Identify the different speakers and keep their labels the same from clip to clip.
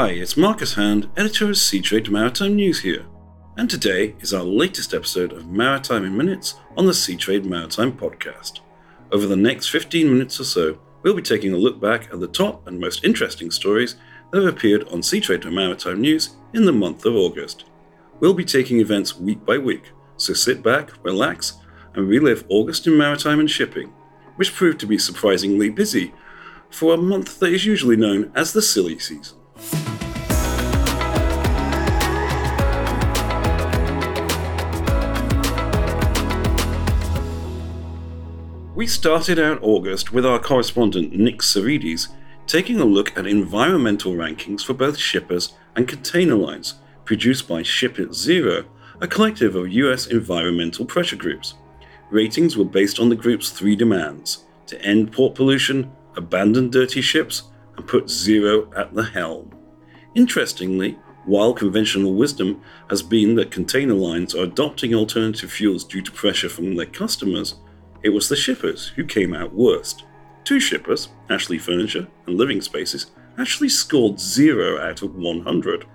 Speaker 1: Hi, it's Marcus Hand, editor of Seatrade Maritime News here, and today is our latest episode of Maritime in Minutes on the Seatrade Maritime podcast. Over the next 15 minutes or so, we'll be taking a look back at the top and most interesting stories that have appeared on Sea Seatrade Maritime News in the month of August. We'll be taking events week by week, so sit back, relax, and relive August in maritime and shipping, which proved to be surprisingly busy for a month that is usually known as the silly season. We started out August with our correspondent Nick Savvides taking a look at environmental rankings for both shippers and container lines, produced by Ship It Zero, a collective of US environmental pressure groups. Ratings were based on the group's three demands to end port pollution, abandon dirty ships, and put zero at the helm. Interestingly, while conventional wisdom has been that container lines are adopting alternative fuels due to pressure from their customers, it was the shippers who came out worst. Two shippers, Ashley Furniture and Living Spaces, actually scored 0 out of 100.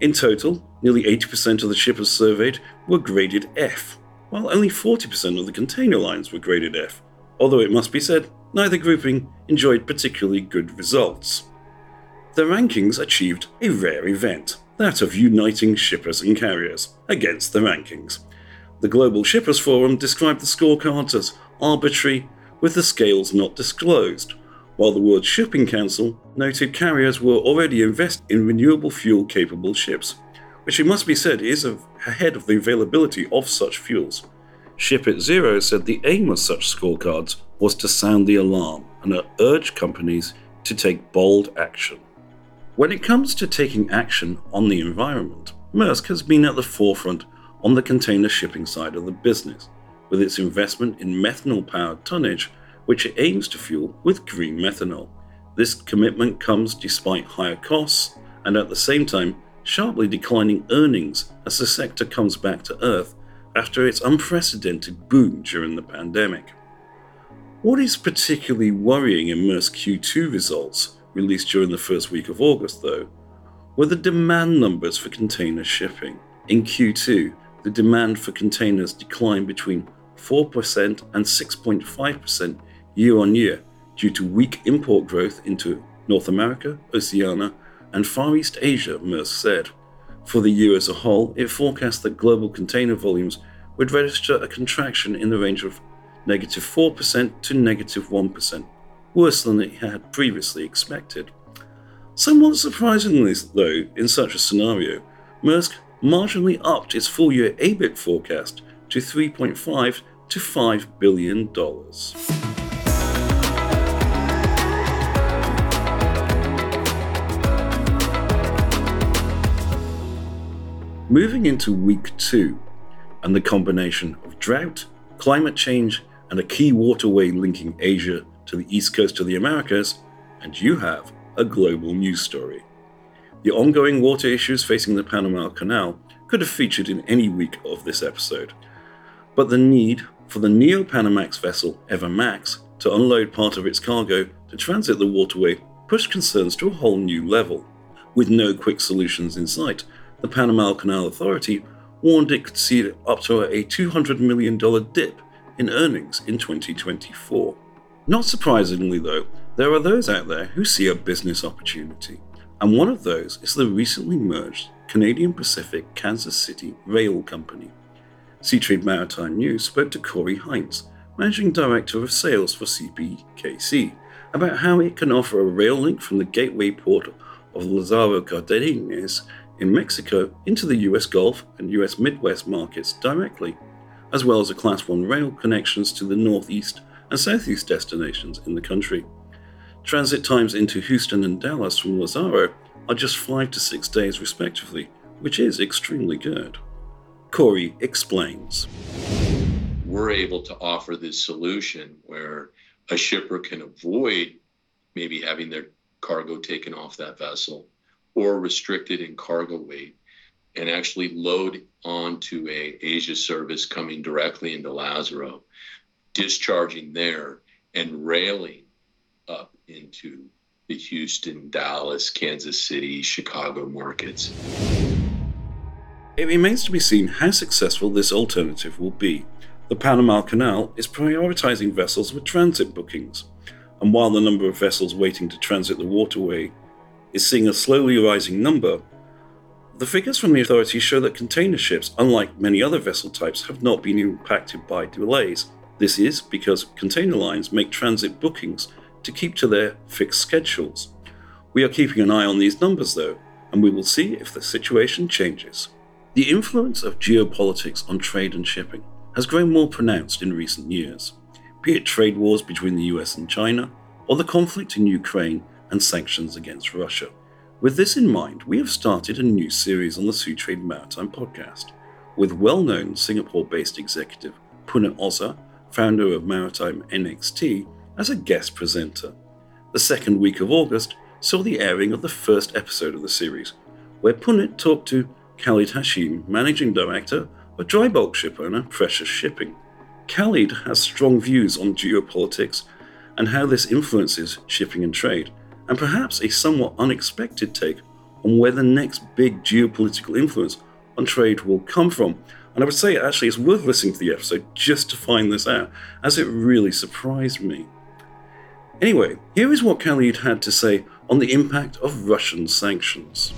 Speaker 1: In total, nearly 80% of the shippers surveyed were graded F, while only 40% of the container lines were graded F, although it must be said, neither grouping enjoyed particularly good results. The rankings achieved a rare event, that of uniting shippers and carriers against the rankings. The Global Shippers Forum described the scorecards as arbitrary, with the scales not disclosed, while the World Shipping Council noted carriers were already investing in renewable fuel capable ships, which it must be said is ahead of the availability of such fuels. Ship It Zero said the aim of such scorecards was to sound the alarm and urge companies to take bold action. When it comes to taking action on the environment, Maersk has been at the forefront on the container shipping side of the business, with its investment in methanol powered tonnage, which it aims to fuel with green methanol. This commitment comes despite higher costs and at the same time sharply declining earnings as the sector comes back to earth after its unprecedented boom during the pandemic. What is particularly worrying in Maersk Q2 results, released during the first week of August, though, were the demand numbers for container shipping. In Q2, the demand for containers declined between 4% and 6.5% year on year due to weak import growth into North America, Oceania, and Far East Asia, Maersk said. For the year as a whole, it forecast that global container volumes would register a contraction in the range of negative 4% to negative 1, worse than it had previously expected. Somewhat surprisingly, though, in such a scenario, Maersk marginally upped its full year EBIT forecast to 3.5 to 5 billion dollars. Moving into week 2 and the combination of drought, climate change, and a key waterway linking Asia to the east coast of the Americas, and you have a global news story. The ongoing water issues facing the Panama Canal could have featured in any week of this episode. But the need for the Neo Panamax vessel Ever Max to unload part of its cargo to transit the waterway pushed concerns to a whole new level. With no quick solutions in sight, the Panama Canal Authority warned it could see up to a $200 million dip in earnings in 2024. Not surprisingly, though, there are those out there who see a business opportunity and one of those is the recently merged Canadian Pacific Kansas City Rail Company. Seatrade Maritime News spoke to Corey Heinz, Managing Director of Sales for CPKC, about how it can offer a rail link from the gateway port of Lazaro Cardenas in Mexico into the US Gulf and US Midwest markets directly, as well as a Class 1 rail connections to the Northeast and Southeast destinations in the country. Transit times into Houston and Dallas from Lazaro are just five to six days, respectively, which is extremely good. Corey explains.
Speaker 2: We're able to offer this solution where a shipper can avoid maybe having their cargo taken off that vessel or restricted in cargo weight and actually load onto a Asia service coming directly into Lazaro, discharging there and railing up into the Houston, Dallas, Kansas City, Chicago markets.
Speaker 1: It remains to be seen how successful this alternative will be. The Panama Canal is prioritizing vessels with transit bookings, and while the number of vessels waiting to transit the waterway is seeing a slowly rising number, the figures from the authorities show that container ships, unlike many other vessel types, have not been impacted by delays. This is because container lines make transit bookings to keep to their fixed schedules. We are keeping an eye on these numbers though, and we will see if the situation changes. The influence of geopolitics on trade and shipping has grown more pronounced in recent years, be it trade wars between the US and China, or the conflict in Ukraine and sanctions against Russia. With this in mind, we have started a new series on the Seatrade Maritime podcast with well known Singapore based executive Punit Oza, founder of Maritime NXT, as a guest presenter. The second week of August saw the airing of the first episode of the series, where Punit talked to Khalid Hashim, managing director of dry bulk ship owner Precious Shipping. Khalid has strong views on geopolitics and how this influences shipping and trade, and perhaps a somewhat unexpected take on where the next big geopolitical influence on trade will come from. And I would say actually it's worth listening to the episode just to find this out, as it really surprised me. Anyway, here is what Khalid had to say on the impact of Russian sanctions.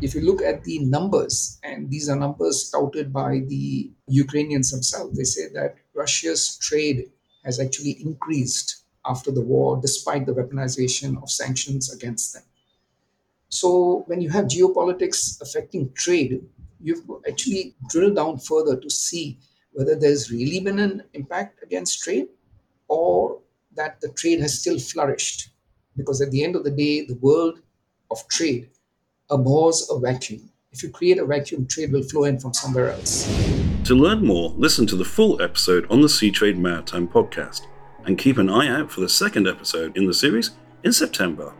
Speaker 3: If you look at the numbers, and these are numbers touted by the Ukrainians themselves, they say that Russia's trade has actually increased after the war, despite the weaponization of sanctions against them. So, when you have geopolitics affecting trade, you've actually drill down further to see whether there's really been an impact against trade or that the trade has still flourished. Because at the end of the day, the world of trade abhors a vacuum. If you create a vacuum, trade will flow in from somewhere else.
Speaker 1: To learn more, listen to the full episode on the Seatrade Maritime podcast and keep an eye out for the second episode in the series in September.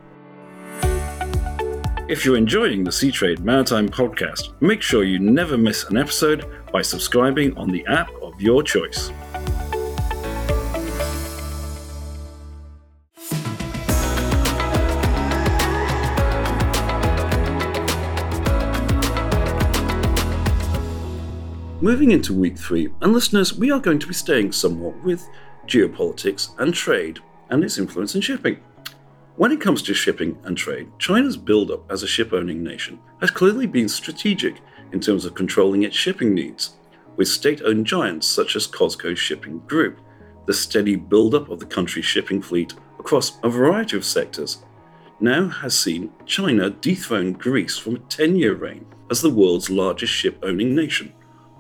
Speaker 1: If you're enjoying the Seatrade Maritime podcast, make sure you never miss an episode by subscribing on the app of your choice. Moving into week three, and listeners, we are going to be staying somewhat with geopolitics and trade and its influence in shipping. When it comes to shipping and trade, China's build up as a ship owning nation has clearly been strategic in terms of controlling its shipping needs, with state owned giants such as COSCO Shipping Group. The steady build up of the country's shipping fleet across a variety of sectors now has seen China dethrone Greece from a 10 year reign as the world's largest ship owning nation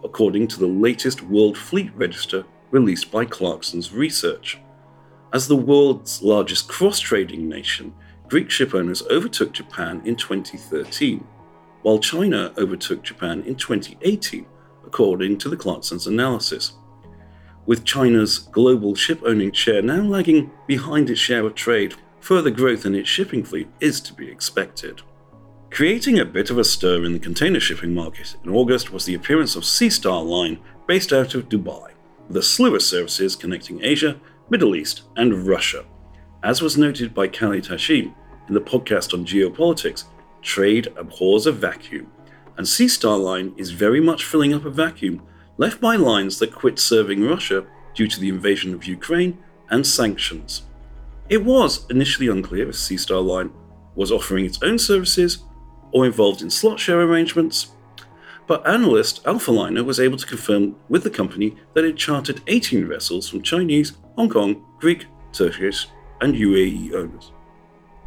Speaker 1: according to the latest World Fleet Register released by Clarkson's research. As the world's largest cross trading nation, Greek shipowners overtook Japan in 2013, while China overtook Japan in 2018, according to the Clarkson's analysis. With China's global ship owning share now lagging behind its share of trade, further growth in its shipping fleet is to be expected. Creating a bit of a stir in the container shipping market in August was the appearance of CStar Line based out of Dubai, with a slew of services connecting Asia, Middle East, and Russia. As was noted by Khalid Hashim in the podcast on geopolitics, trade abhors a vacuum, and CStar Line is very much filling up a vacuum left by lines that quit serving Russia due to the invasion of Ukraine and sanctions. It was initially unclear if CStar Line was offering its own services or involved in slot share arrangements. But analyst Alphaliner was able to confirm with the company that it chartered 18 vessels from Chinese, Hong Kong, Greek, Turkish, and UAE owners.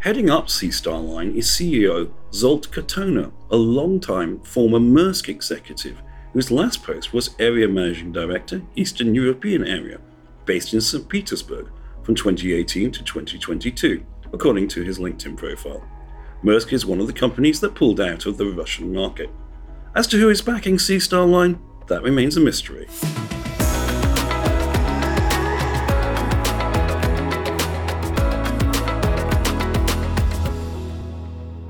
Speaker 1: Heading up CStar Line is CEO Zsolt Katona, a long-time former Maersk executive whose last post was Area Managing Director, Eastern European Area, based in St. Petersburg from 2018 to 2022, according to his LinkedIn profile. Maersk is one of the companies that pulled out of the Russian market. As to who is backing CStar Line, that remains a mystery.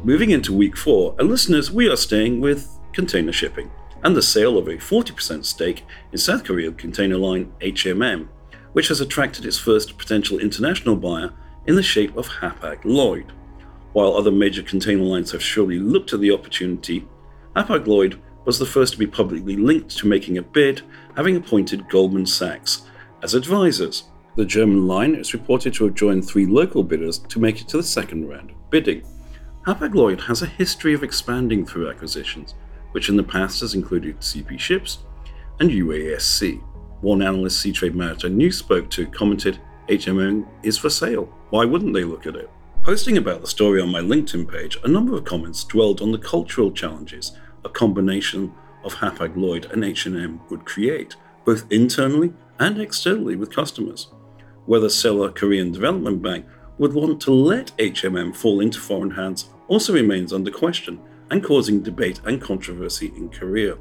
Speaker 1: Moving into week four, and listeners, we are staying with container shipping and the sale of a 40% stake in South Korean container line HMM, which has attracted its first potential international buyer in the shape of Hapag Lloyd. While other major container lines have surely looked at the opportunity, Hapag Lloyd was the first to be publicly linked to making a bid, having appointed Goldman Sachs as advisors. The German line is reported to have joined three local bidders to make it to the second round of bidding. Hapag Lloyd has a history of expanding through acquisitions, which in the past has included CP Ships and UASC. One analyst Seatrade Maritime News spoke to commented, HMM is for sale. Why wouldn't they look at it? Posting about the story on my LinkedIn page, a number of comments dwelled on the cultural challenges a combination of Hapag Lloyd and H&M would create, both internally and externally with customers. Whether seller Korean Development Bank would want to let HMM fall into foreign hands also remains under question and causing debate and controversy in Korea.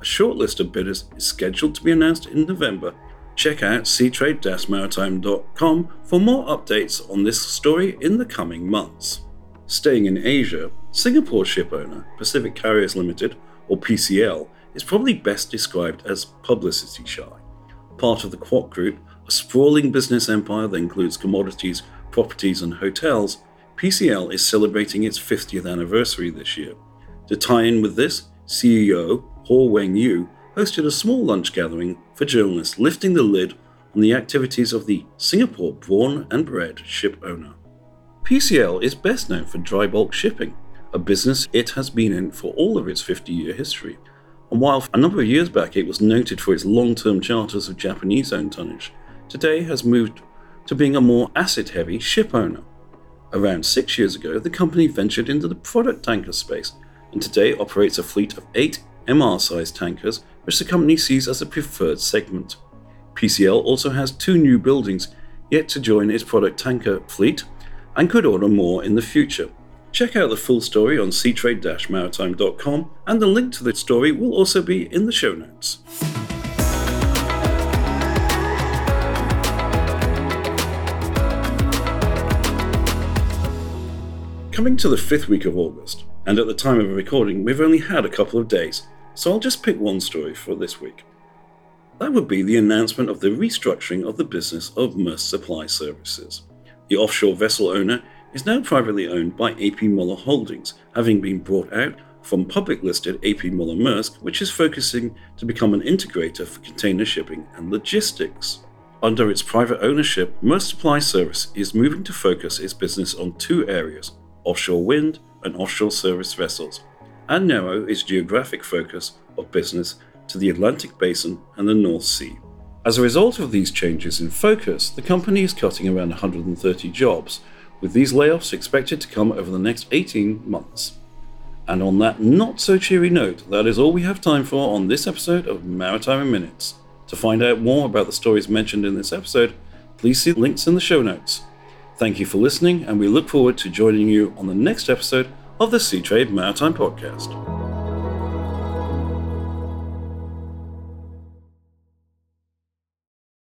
Speaker 1: A short list of bidders is scheduled to be announced in November. Check out seatrade-maritime.com for more updates on this story in the coming months. Staying in Asia, Singapore ship owner Pacific Carriers Limited, or PCL, is probably best described as publicity shy. Part of the Kuok Group, a sprawling business empire that includes commodities, properties, and hotels, PCL is celebrating its 50th anniversary this year. To tie in with this, CEO Ho Weng Yu hosted a small lunch gathering for journalists lifting the lid on the activities of the Singapore born and bred ship owner. PCL is best known for dry bulk shipping, a business it has been in for all of its 50 year history. And while a number of years back it was noted for its long term charters of Japanese owned tonnage, today has moved to being a more asset heavy ship owner. Around six years ago, the company ventured into the product tanker space and today operates a fleet of eight MR sized tankers, which the company sees as a preferred segment. PCL also has two new buildings yet to join its product tanker fleet and could order more in the future. Check out the full story on seatrade maritime.com, and the link to the story will also be in the show notes. Coming to the fifth week of August, and at the time of recording, we've only had a couple of days, so I'll just pick one story for this week. That would be the announcement of the restructuring of the business of Maersk Supply Services. The offshore vessel owner is now privately owned by A.P. Moller Holdings, having been brought out from public listed A.P. Moller Maersk, which is focusing to become an integrator for container shipping and logistics. Under its private ownership, Maersk Supply Service is moving to focus its business on two areas offshore wind and offshore service vessels, and narrow its geographic focus of business to the Atlantic Basin and the North Sea. As a result of these changes in focus, the company is cutting around 130 jobs, with these layoffs expected to come over the next 18 months. And on that not so cheery note, that is all we have time for on this episode of Maritime in Minutes. To find out more about the stories mentioned in this episode, please see links in the show notes. Thank you for listening, and we look forward to joining you on the next episode of the Seatrade Maritime Podcast.